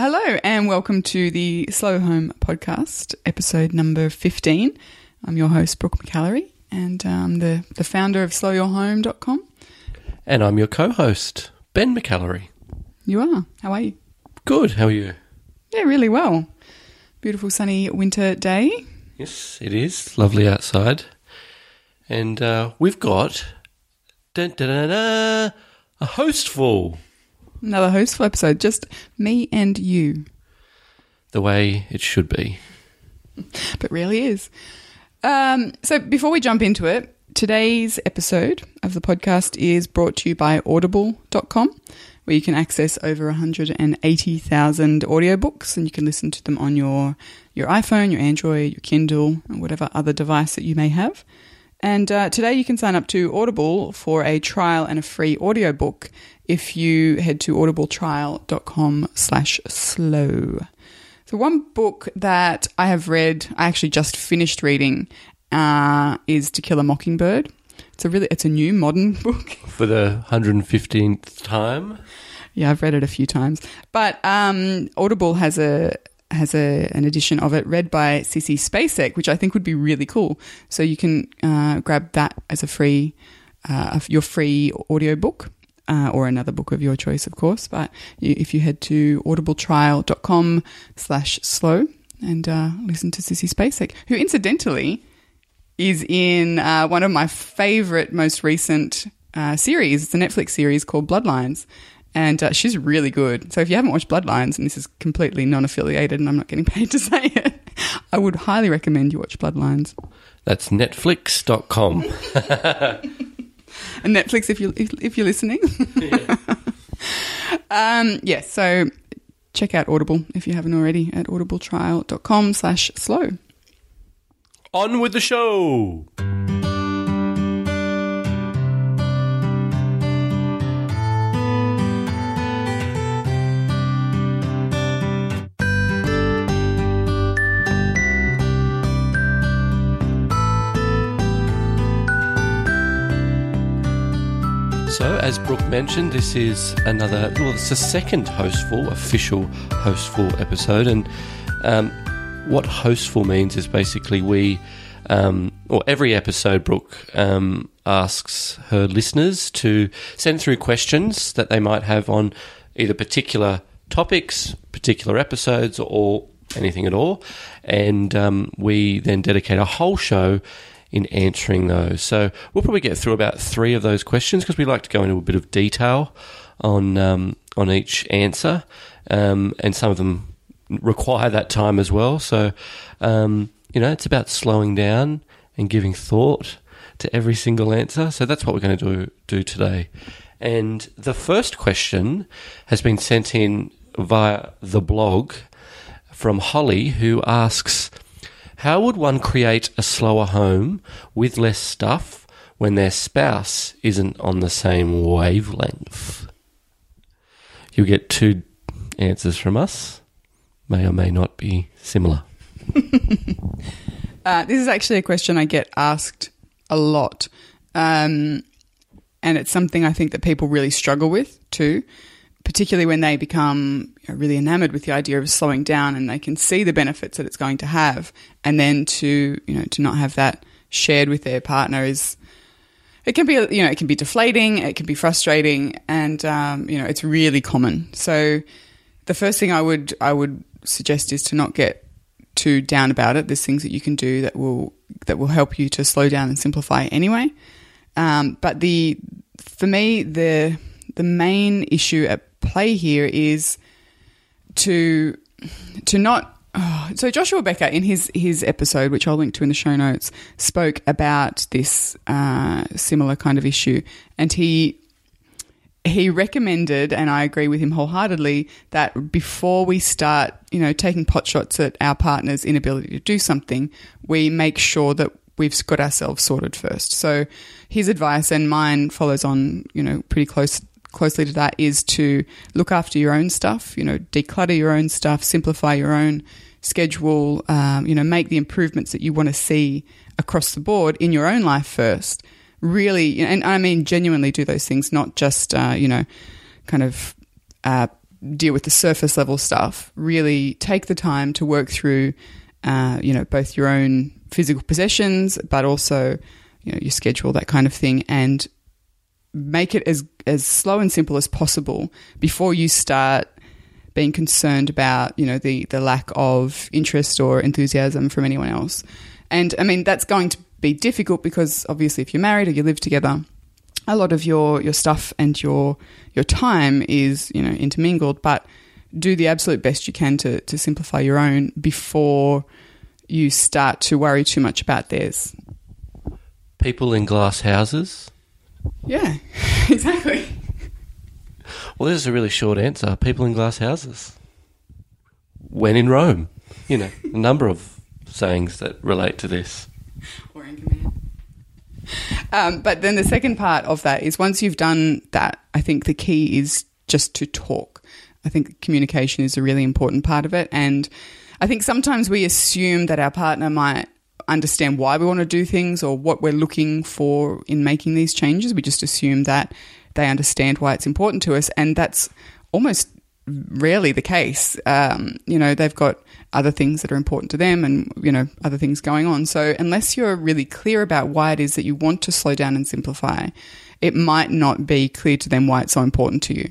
Hello, and welcome to the Slow Home podcast, episode number 15. I'm your host, Brooke McAlary, and I'm the, the founder of slowyourhome.com. And I'm your co host, Ben McAlary. You are. How are you? Good, how are you? Yeah, really well. Beautiful sunny winter day. Yes, it is. Lovely outside. And uh, we've got dun, dun, dun, dun, a hostful, Another hostful episode, just me and you. the way it should be. but really is. Um, so before we jump into it, today's episode of the podcast is brought to you by audible.com, where you can access over 180,000 audiobooks and you can listen to them on your, your iPhone, your Android, your Kindle, and whatever other device that you may have. And uh, today you can sign up to Audible for a trial and a free audiobook if you head to audibletrial.com slash slow. So one book that I have read, I actually just finished reading, uh, is To Kill a Mockingbird. It's a really, it's a new modern book. For the 115th time. Yeah, I've read it a few times, but um, Audible has a has a, an edition of it read by Sissy Spacek, which I think would be really cool. So you can uh, grab that as a free uh, your free audiobook. Uh, or another book of your choice, of course. But if you head to audibletrial.com slash slow and uh, listen to Sissy Spacek, who incidentally is in uh, one of my favorite, most recent uh, series. It's a Netflix series called Bloodlines. And uh, she's really good. So if you haven't watched Bloodlines, and this is completely non affiliated and I'm not getting paid to say it, I would highly recommend you watch Bloodlines. That's netflix.com. And Netflix, if, you, if, if you're listening. yeah. um, yes, so check out Audible if you haven't already at audibletrial.com slash slow. On with the show. So, as Brooke mentioned, this is another, well, it's the second hostful, official hostful episode. And um, what hostful means is basically we, um, or every episode, Brooke um, asks her listeners to send through questions that they might have on either particular topics, particular episodes, or anything at all. And um, we then dedicate a whole show in answering those. So we'll probably get through about three of those questions because we like to go into a bit of detail on um, on each answer, um, and some of them require that time as well. So um, you know, it's about slowing down and giving thought to every single answer. So that's what we're going to do do today. And the first question has been sent in via the blog from Holly, who asks. How would one create a slower home with less stuff when their spouse isn't on the same wavelength? You'll get two answers from us. May or may not be similar. Uh, this is actually a question I get asked a lot. Um, and it's something I think that people really struggle with too, particularly when they become really enamored with the idea of slowing down and they can see the benefits that it's going to have. And then to, you know, to not have that shared with their partner is, it can be, you know, it can be deflating, it can be frustrating, and, um, you know, it's really common. So the first thing I would, I would suggest is to not get too down about it. There's things that you can do that will that will help you to slow down and simplify anyway. Um, but the for me the the main issue at play here is to to not. oh, so Joshua Becker in his his episode, which I'll link to in the show notes, spoke about this uh, similar kind of issue, and he he recommended, and I agree with him wholeheartedly, that before we start, you know, taking pot shots at our partner's inability to do something, we make sure that we've got ourselves sorted first. So his advice and mine follows on, you know, pretty close closely to that is to look after your own stuff, you know, declutter your own stuff, simplify your own schedule, um, you know, make the improvements that you want to see across the board in your own life first really, and I mean genuinely do those things, not just, uh, you know, kind of uh, deal with the surface level stuff. Really take the time to work through, uh, you know, both your own physical possessions, but also, you know, your schedule, that kind of thing, and make it as as slow and simple as possible before you start being concerned about, you know, the the lack of interest or enthusiasm from anyone else. And I mean, that's going to be difficult because obviously, if you're married or you live together, a lot of your your stuff and your your time is you know intermingled. But do the absolute best you can to to simplify your own before you start to worry too much about theirs. People in glass houses. Yeah, exactly. Well, this is a really short answer. People in glass houses. When in Rome, you know, a number of sayings that relate to this. Or Anchorman. Um, but then the second part of that is once you've done that, I think the key is just to talk. I think communication is a really important part of it. And I think sometimes we assume that our partner might understand why we want to do things or what we're looking for in making these changes. We just assume that they understand why it's important to us. And that's almost rarely the case. Um, you know, they've got other things that are important to them and, you know, other things going on. So unless you're really clear about why it is that you want to slow down and simplify, it might not be clear to them why it's so important to you.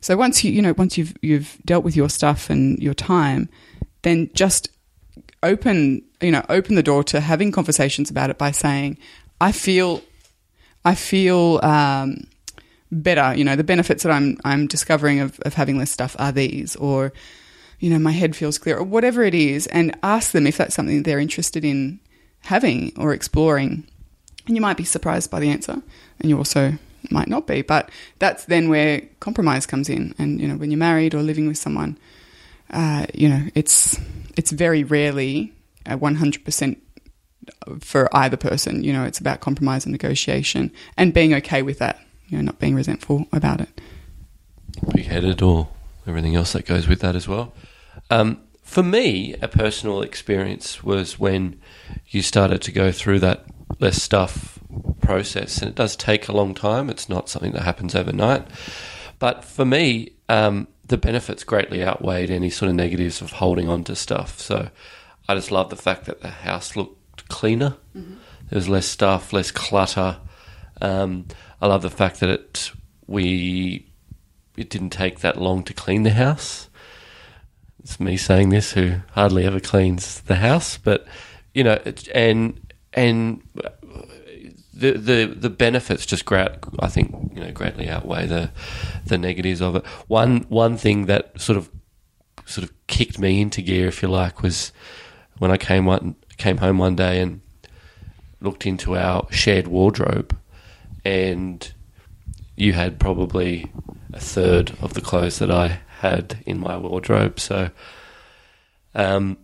So once you, you know, once you've, you've dealt with your stuff and your time, then just open, you know, open the door to having conversations about it by saying, I feel, I feel, um, better. You know, the benefits that I'm I'm discovering of, of having less stuff are these, or you know, my head feels clear, or whatever it is, and ask them if that's something they're interested in having or exploring. And you might be surprised by the answer, and you also might not be. But that's then where compromise comes in. And you know, when you're married or living with someone, uh, you know, it's it's very rarely 100% for either person. You know, it's about compromise and negotiation and being okay with that you know, not being resentful about it. Big headed or everything else that goes with that as well. Um, for me, a personal experience was when you started to go through that less stuff process, and it does take a long time. It's not something that happens overnight. But for me, um, the benefits greatly outweighed any sort of negatives of holding on to stuff. So I just love the fact that the house looked cleaner. Mm-hmm. There was less stuff, less clutter. Um, I love the fact that it we it didn't take that long to clean the house. It's me saying this, who hardly ever cleans the house, but you know, and and the the the benefits just great. I think you know greatly outweigh the the negatives of it. One one thing that sort of sort of kicked me into gear, if you like, was when I came one came home one day and looked into our shared wardrobe and you had probably a third of the clothes that I had in my wardrobe. So um,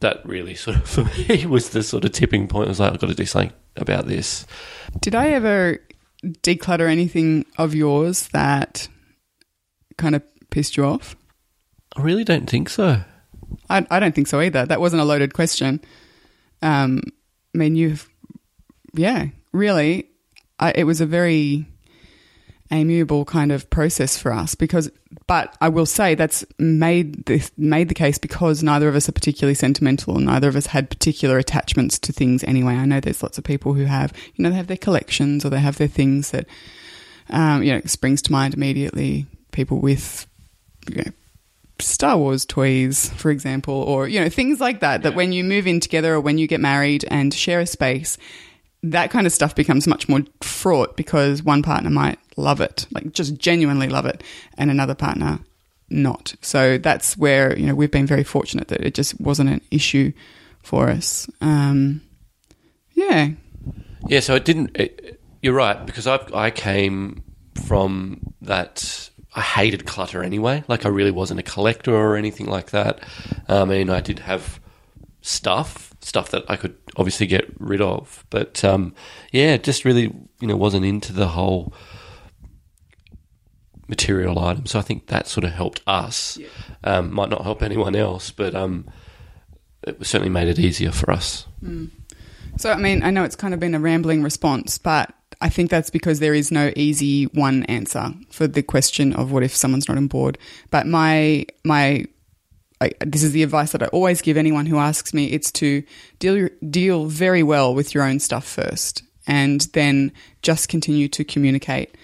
that really sort of for me was the sort of tipping point. I was like, I've got to do something about this. Did I ever declutter anything of yours that kind of pissed you off? I really don't think so. I, I don't think so either. That wasn't a loaded question. Um, I mean, you've, yeah, really, I, it was a very amiable kind of process for us because but I will say that's made this made the case because neither of us are particularly sentimental and neither of us had particular attachments to things anyway. I know there's lots of people who have you know they have their collections or they have their things that um, you know springs to mind immediately people with you know Star Wars toys, for example, or you know things like that. That when you move in together or when you get married and share a space, that kind of stuff becomes much more fraught because one partner might love it, like just genuinely love it, and another partner not. So that's where you know we've been very fortunate that it just wasn't an issue for us. Um, yeah, yeah. So it didn't. It, you're right because I I came from that. I hated clutter anyway. Like I really wasn't a collector or anything like that. I mean, I did have stuff, stuff that I could obviously get rid of. But um, yeah, just really, you know, wasn't into the whole material item. So I think that sort of helped us. Yeah. Um, might not help anyone else, but um, it certainly made it easier for us. Mm. So, I mean, I know it's kind of been a rambling response, but I think that's because there is no easy one answer for the question of what if someone's not on board. But my my I, this is the advice that I always give anyone who asks me. It's to deal deal very well with your own stuff first, and then just continue to communicate.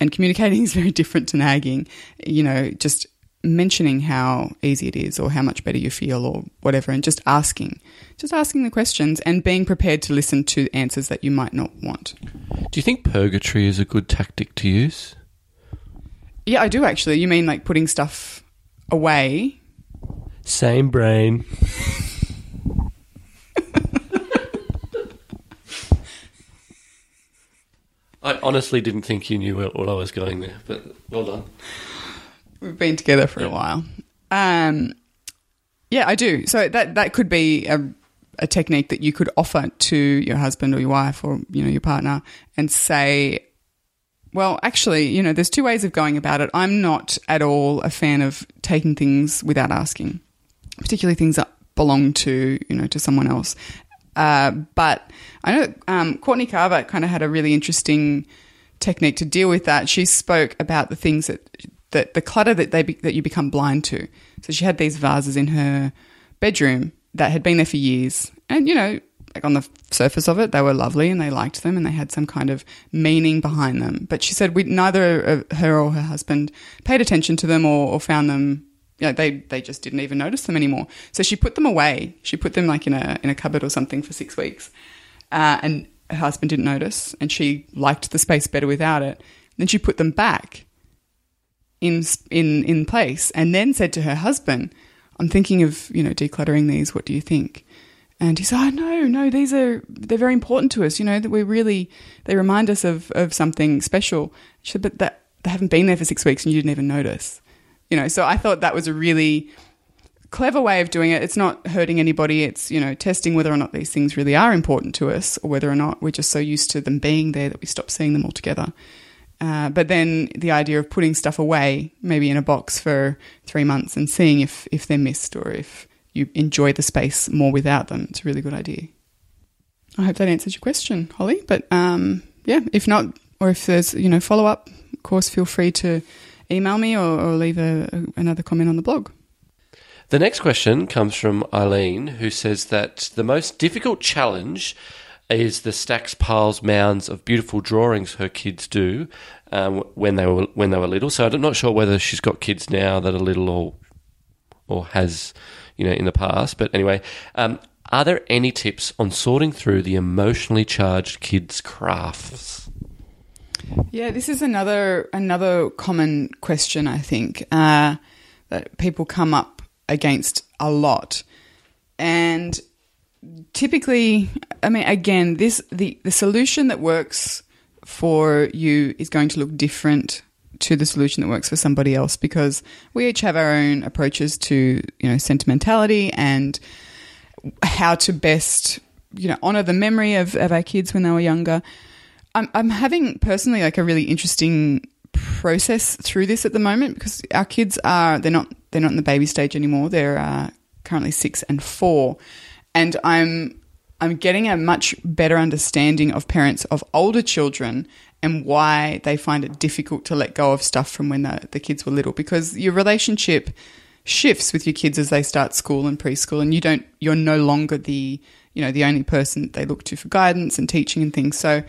And communicating is very different to nagging. You know, just mentioning how easy it is, or how much better you feel, or whatever, and just asking, just asking the questions, and being prepared to listen to answers that you might not want. Do you think purgatory is a good tactic to use? Yeah, I do actually. You mean like putting stuff away Same brain. I honestly didn't think you knew where, what I was going there, but well done. We've been together for a while. Um, yeah, I do. So that that could be a, a technique that you could offer to your husband or your wife or you know your partner and say, well, actually, you know, there's two ways of going about it. I'm not at all a fan of taking things without asking, particularly things that belong to you know to someone else. Uh, but I know um, Courtney Carver kind of had a really interesting technique to deal with that. She spoke about the things that that the clutter that they be, that you become blind to. So she had these vases in her bedroom that had been there for years, and you know, like on the surface of it, they were lovely and they liked them and they had some kind of meaning behind them. But she said we neither her or her husband paid attention to them or, or found them. You know, they they just didn't even notice them anymore. So she put them away. She put them like in a in a cupboard or something for six weeks, uh, and her husband didn't notice, and she liked the space better without it. Then she put them back in in in place, and then said to her husband, "I'm thinking of you know decluttering these. What do you think?" And he said, "Oh no, no, these are they're very important to us. You know that we really they remind us of of something special." She said, "But that they haven't been there for six weeks, and you didn't even notice." You know, so I thought that was a really clever way of doing it. It's not hurting anybody. It's, you know, testing whether or not these things really are important to us or whether or not we're just so used to them being there that we stop seeing them altogether. Uh, but then the idea of putting stuff away, maybe in a box for three months and seeing if, if they're missed or if you enjoy the space more without them, it's a really good idea. I hope that answers your question, Holly. But um, yeah, if not, or if there's, you know, follow up, of course, feel free to email me or, or leave a, a, another comment on the blog. The next question comes from Eileen, who says that the most difficult challenge is the stacks, piles, mounds of beautiful drawings her kids do um, when they were when they were little. So I'm not sure whether she's got kids now that are little or or has you know in the past. But anyway, um, are there any tips on sorting through the emotionally charged kids' crafts? Yeah, this is another another common question I think uh, that people come up against a lot, and typically, I mean, again, this the the solution that works for you is going to look different to the solution that works for somebody else because we each have our own approaches to you know sentimentality and how to best you know honor the memory of, of our kids when they were younger. I'm I'm having personally like a really interesting process through this at the moment because our kids are they're not they're not in the baby stage anymore. They're uh, currently six and four, and I'm I'm getting a much better understanding of parents of older children and why they find it difficult to let go of stuff from when the, the kids were little because your relationship shifts with your kids as they start school and preschool and you don't you're no longer the you know the only person they look to for guidance and teaching and things. So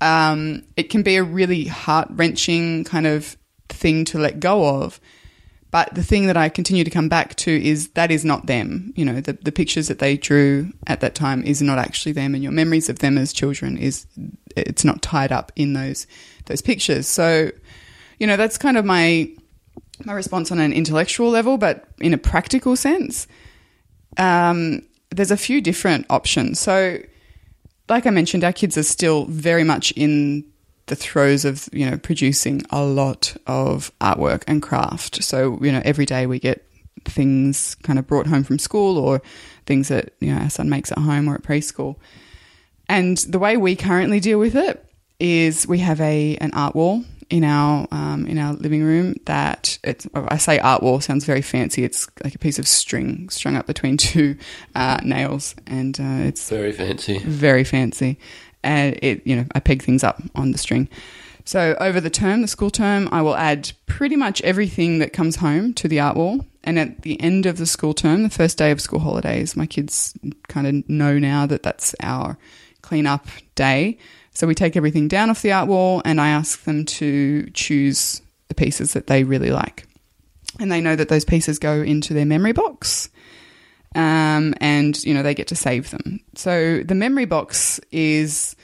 um, it can be a really heart wrenching kind of thing to let go of but the thing that I continue to come back to is that is not them. You know, the, the pictures that they drew at that time is not actually them, and your memories of them as children is it's not tied up in those those pictures. So, you know, that's kind of my my response on an intellectual level, but in a practical sense, um, there's a few different options. So, like I mentioned, our kids are still very much in the throes of you know producing a lot of artwork and craft. So you know every day we get things kind of brought home from school or things that you know our son makes at home or at preschool. And the way we currently deal with it is we have a an art wall in our um, in our living room that it's I say art wall sounds very fancy. It's like a piece of string strung up between two uh, nails, and uh, it's very fancy. Very fancy. And it you know I peg things up on the string. So over the term, the school term, I will add pretty much everything that comes home to the art wall. And at the end of the school term, the first day of school holidays, my kids kind of know now that that's our clean up day. So we take everything down off the art wall and I ask them to choose the pieces that they really like. And they know that those pieces go into their memory box. Um, and, you know, they get to save them. So the memory box is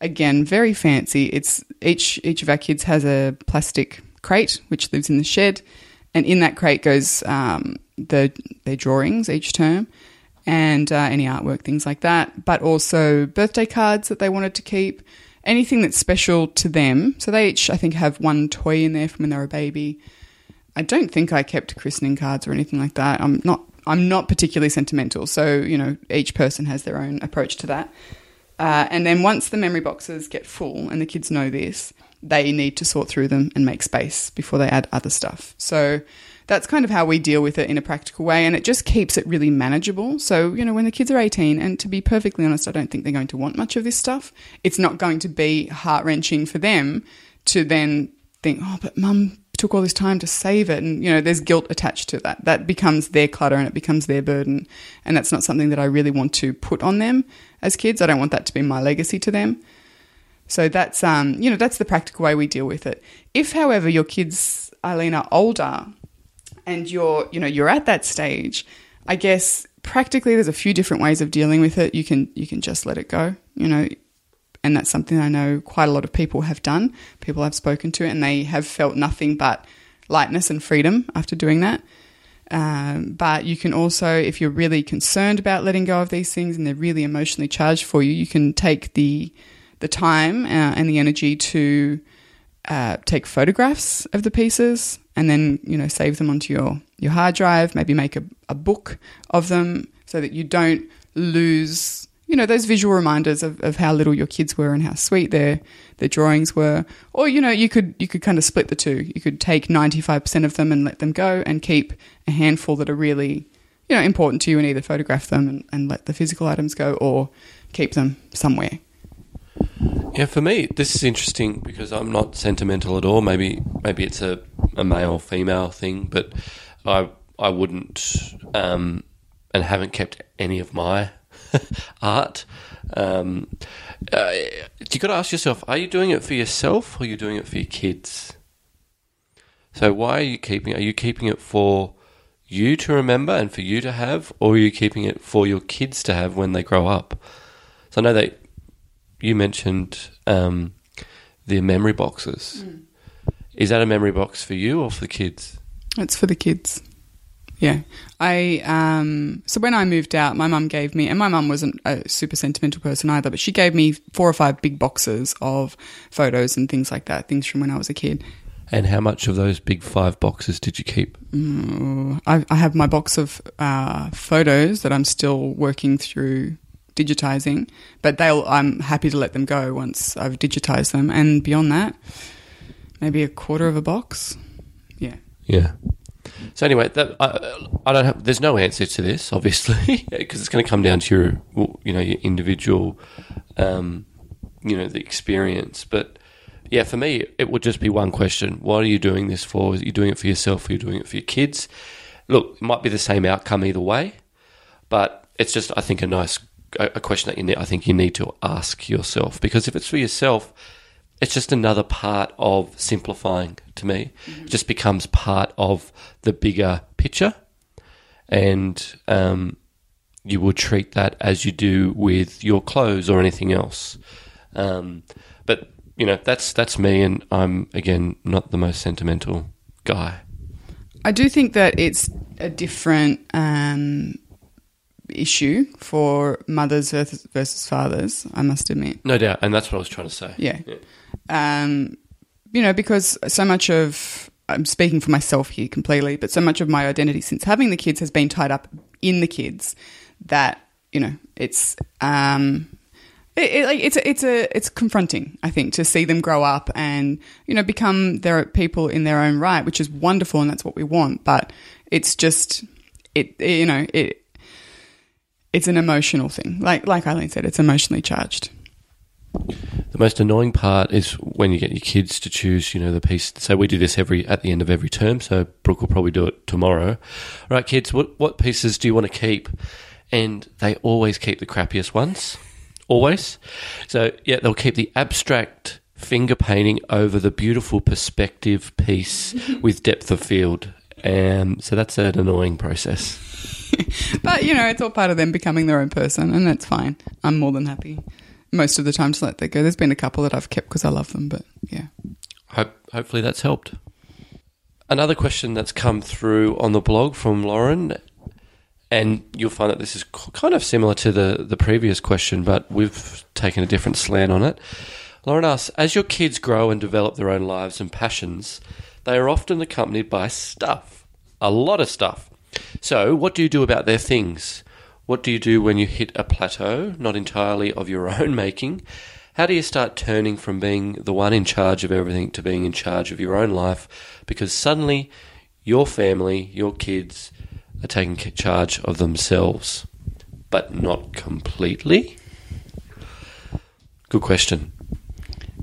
again very fancy. It's each each of our kids has a plastic crate which lives in the shed, and in that crate goes um, the their drawings each term and uh, any artwork, things like that. But also birthday cards that they wanted to keep, anything that's special to them. So they each, I think, have one toy in there from when they were a baby. I don't think I kept christening cards or anything like that. I'm not. I'm not particularly sentimental, so you know each person has their own approach to that. Uh, and then once the memory boxes get full, and the kids know this, they need to sort through them and make space before they add other stuff. So that's kind of how we deal with it in a practical way, and it just keeps it really manageable. So, you know, when the kids are 18, and to be perfectly honest, I don't think they're going to want much of this stuff. It's not going to be heart wrenching for them to then think, oh, but mum took all this time to save it. And, you know, there's guilt attached to that. That becomes their clutter and it becomes their burden. And that's not something that I really want to put on them as kids. I don't want that to be my legacy to them. So that's, um, you know, that's the practical way we deal with it. If, however, your kids, Eileen, are older and you're, you know, you're at that stage, I guess practically there's a few different ways of dealing with it. You can, you can just let it go, you know, and that's something I know quite a lot of people have done. People I've spoken to, and they have felt nothing but lightness and freedom after doing that. Um, but you can also, if you're really concerned about letting go of these things and they're really emotionally charged for you, you can take the the time uh, and the energy to uh, take photographs of the pieces and then you know save them onto your your hard drive. Maybe make a, a book of them so that you don't lose you know those visual reminders of, of how little your kids were and how sweet their their drawings were. Or you know you could you could kind of split the two. You could take 95% of them and let them go and keep a handful that are really you know important to you and either photograph them and, and let the physical items go or keep them somewhere. Yeah, for me, this is interesting because I'm not sentimental at all. Maybe maybe it's a, a male female thing, but I I wouldn't um, and haven't kept any of my art. Um, uh, you got to ask yourself: Are you doing it for yourself, or are you doing it for your kids? So why are you keeping? Are you keeping it for you to remember and for you to have, or are you keeping it for your kids to have when they grow up? So I know that you mentioned um, the memory boxes. Mm. Is that a memory box for you or for the kids? It's for the kids. Yeah, I um, so when I moved out, my mum gave me, and my mum wasn't a super sentimental person either, but she gave me four or five big boxes of photos and things like that, things from when I was a kid. And how much of those big five boxes did you keep? Mm, I, I, have my box of uh, photos that I'm still working through digitizing, but they'll. I'm happy to let them go once I've digitized them, and beyond that, maybe a quarter of a box. Yeah. Yeah. So anyway, that, I, I don't have. There's no answer to this, obviously, because it's going to come down to your, you know, your individual, um, you know, the experience. But yeah, for me, it would just be one question: What are you doing this for? Are you doing it for yourself? Are you doing it for your kids? Look, it might be the same outcome either way, but it's just, I think, a nice a question that you need, I think you need to ask yourself because if it's for yourself, it's just another part of simplifying to me. Mm-hmm. It just becomes part of the bigger picture, and um, you will treat that as you do with your clothes or anything else. Um, but you know, that's that's me, and I'm again not the most sentimental guy. I do think that it's a different um, issue for mothers versus, versus fathers, I must admit. No doubt. And that's what I was trying to say. Yeah. yeah. Um, you know, because so much of, I'm speaking for myself here completely, but so much of my identity since having the kids has been tied up in the kids that, you know, it's, um, it, it, like it's a, it's a it's confronting, I think, to see them grow up and you know become their people in their own right, which is wonderful and that's what we want. But it's just it you know it it's an emotional thing. Like like Eileen said, it's emotionally charged. The most annoying part is when you get your kids to choose, you know, the piece. So we do this every at the end of every term. So Brooke will probably do it tomorrow. All right, kids, what what pieces do you want to keep? And they always keep the crappiest ones, always. So yeah, they'll keep the abstract finger painting over the beautiful perspective piece with depth of field. Um, so that's an annoying process. but you know, it's all part of them becoming their own person, and that's fine. I'm more than happy most of the time to let that go. There's been a couple that I've kept because I love them, but yeah. Hope, hopefully that's helped. Another question that's come through on the blog from Lauren, and you'll find that this is kind of similar to the, the previous question, but we've taken a different slant on it. Lauren asks As your kids grow and develop their own lives and passions, they are often accompanied by stuff, a lot of stuff. So, what do you do about their things? What do you do when you hit a plateau, not entirely of your own making? How do you start turning from being the one in charge of everything to being in charge of your own life? Because suddenly your family, your kids are taking charge of themselves, but not completely? Good question.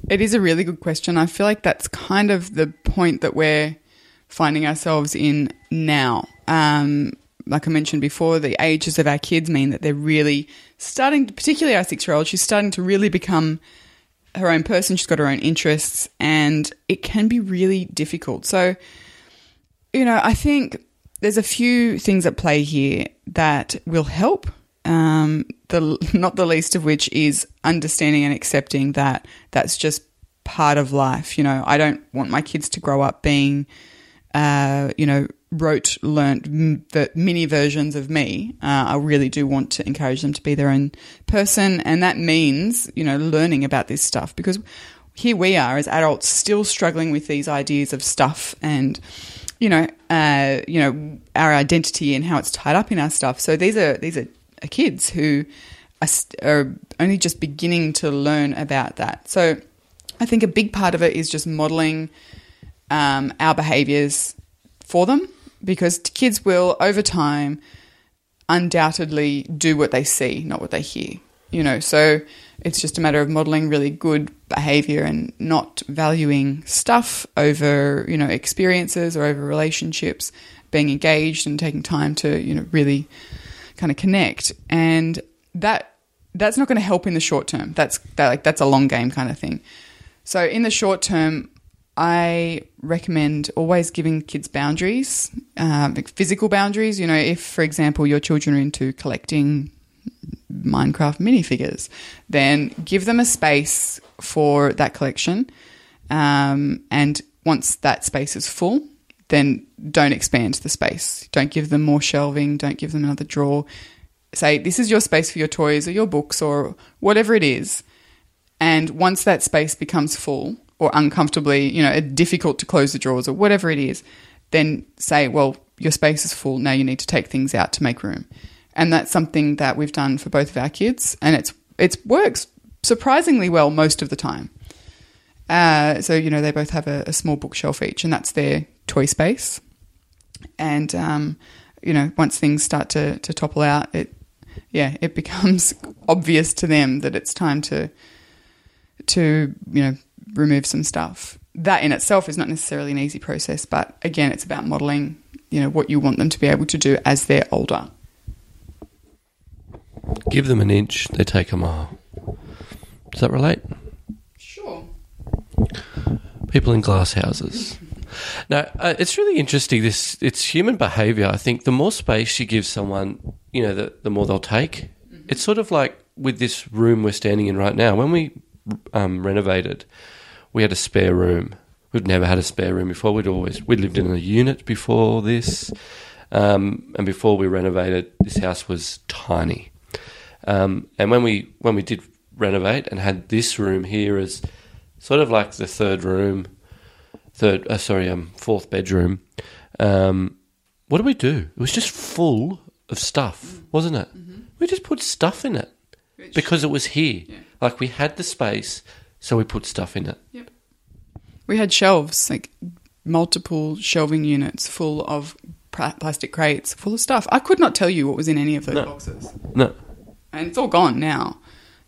It is a really good question. I feel like that's kind of the point that we're finding ourselves in now. Um, like I mentioned before, the ages of our kids mean that they're really starting, particularly our six year old, she's starting to really become her own person. She's got her own interests, and it can be really difficult. So, you know, I think there's a few things at play here that will help. Um, the not the least of which is understanding and accepting that that's just part of life. You know, I don't want my kids to grow up being, uh, you know, wrote, learnt the mini versions of me. Uh, I really do want to encourage them to be their own person. And that means, you know, learning about this stuff because here we are as adults still struggling with these ideas of stuff and, you know, uh, you know, our identity and how it's tied up in our stuff. So these are, these are kids who are, are only just beginning to learn about that. So I think a big part of it is just modeling um, our behaviors for them because kids will, over time, undoubtedly do what they see, not what they hear. You know, so it's just a matter of modeling really good behavior and not valuing stuff over, you know, experiences or over relationships, being engaged and taking time to, you know, really kind of connect. And that that's not going to help in the short term. That's that, like that's a long game kind of thing. So in the short term, I recommend always giving kids boundaries, um, physical boundaries. You know, if, for example, your children are into collecting Minecraft minifigures, then give them a space for that collection. Um, and once that space is full, then don't expand the space. Don't give them more shelving. Don't give them another drawer. Say, this is your space for your toys or your books or whatever it is. And once that space becomes full, or uncomfortably, you know, difficult to close the drawers or whatever it is, then say, well, your space is full. Now you need to take things out to make room. And that's something that we've done for both of our kids, and it's it works surprisingly well most of the time. Uh, so you know they both have a, a, small bookshelf each, and that's their toy space. And um, you know once things start to to topple out, it yeah it becomes obvious to them that it's time to to you know remove some stuff. That in itself is not necessarily an easy process, but again, it's about modeling, you know, what you want them to be able to do as they're older. Give them an inch, they take a mile. Does that relate? Sure. People in glass houses. Now, uh, it's really interesting. This it's human behaviour. I think the more space you give someone, you know, the, the more they'll take. Mm-hmm. It's sort of like with this room we're standing in right now. When we um, renovated, we had a spare room. We'd never had a spare room before. We'd always we'd lived in a unit before this, um, and before we renovated, this house was tiny. Um, and when we when we did renovate and had this room here as sort of like the third room, third uh, sorry um fourth bedroom, um, what did we do? It was just full of stuff, wasn't it? Mm-hmm. We just put stuff in it because it was here. Yeah. Like we had the space so we put stuff in it. Yep. We had shelves, like multiple shelving units full of plastic crates full of stuff. I could not tell you what was in any of those no. boxes. No. And it's all gone now.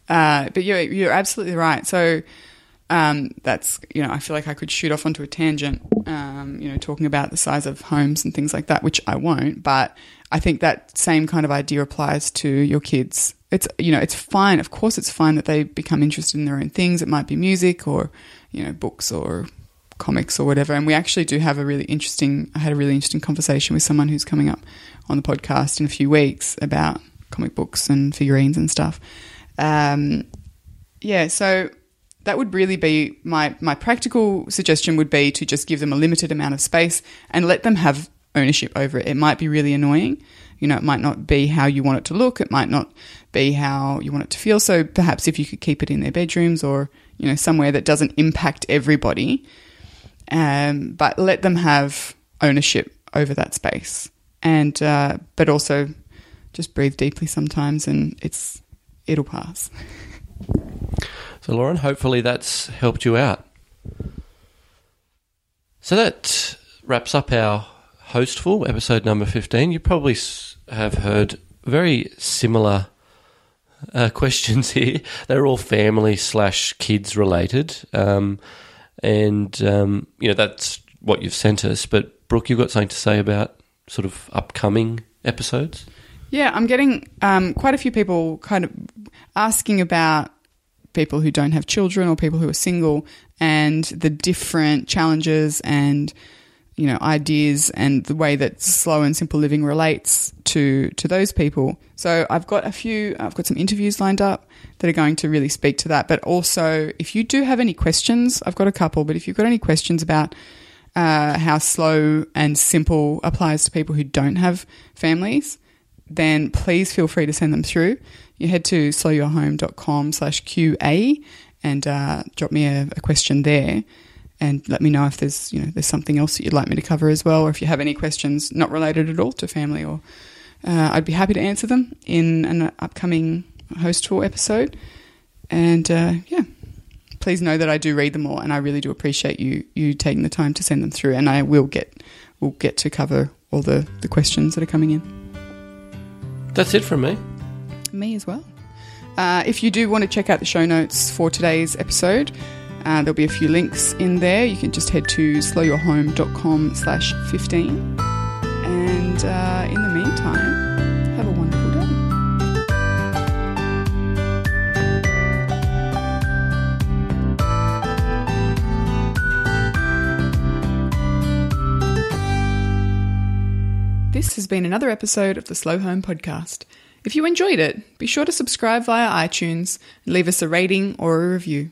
Uh, but you're, you're absolutely right. So um, that's, you know, I feel like I could shoot off onto a tangent, um, you know, talking about the size of homes and things like that, which I won't. But I think that same kind of idea applies to your kids. It's, you know, it's fine. Of course, it's fine that they become interested in their own things. It might be music or, you know, books or comics or whatever. And we actually do have a really interesting, I had a really interesting conversation with someone who's coming up on the podcast in a few weeks about comic books and figurines and stuff. Um, yeah, so that would really be my my practical suggestion would be to just give them a limited amount of space and let them have ownership over it. It might be really annoying. You know, it might not be how you want it to look. It might not be how you want it to feel. So perhaps if you could keep it in their bedrooms or, you know, somewhere that doesn't impact everybody, um, but let them have ownership over that space. And, uh, but also just breathe deeply sometimes and it's, it'll pass. So, Lauren, hopefully that's helped you out. So that wraps up our hostful episode number 15. You probably have heard very similar uh, questions here. They're all family slash kids related. Um, and, um, you know, that's what you've sent us. But, Brooke, you've got something to say about sort of upcoming episodes? Yeah, I'm getting um, quite a few people kind of asking about people who don't have children or people who are single and the different challenges and you know ideas and the way that slow and simple living relates to to those people. So I've got a few I've got some interviews lined up that are going to really speak to that. But also if you do have any questions, I've got a couple, but if you've got any questions about uh, how slow and simple applies to people who don't have families, then please feel free to send them through. You head to slowyourhome.com slash QA and uh, drop me a, a, question there and let me know if there's, you know, there's something else that you'd like me to cover as well, or if you have any questions not related at all to family or uh, I'd be happy to answer them in an upcoming hostful episode. And uh, yeah, please know that I do read them all, and I really do appreciate you you taking the time to send them through. And I will get will get to cover all the the questions that are coming in. That's it from me. Me as well. Uh, if you do want to check out the show notes for today's episode, uh, there'll be a few links in there. You can just head to slowyourhome.com slash 15. And uh, in the meantime, have a wonderful day. This has been another episode of the Slow Home Podcast. If you enjoyed it, be sure to subscribe via iTunes and leave us a rating or a review.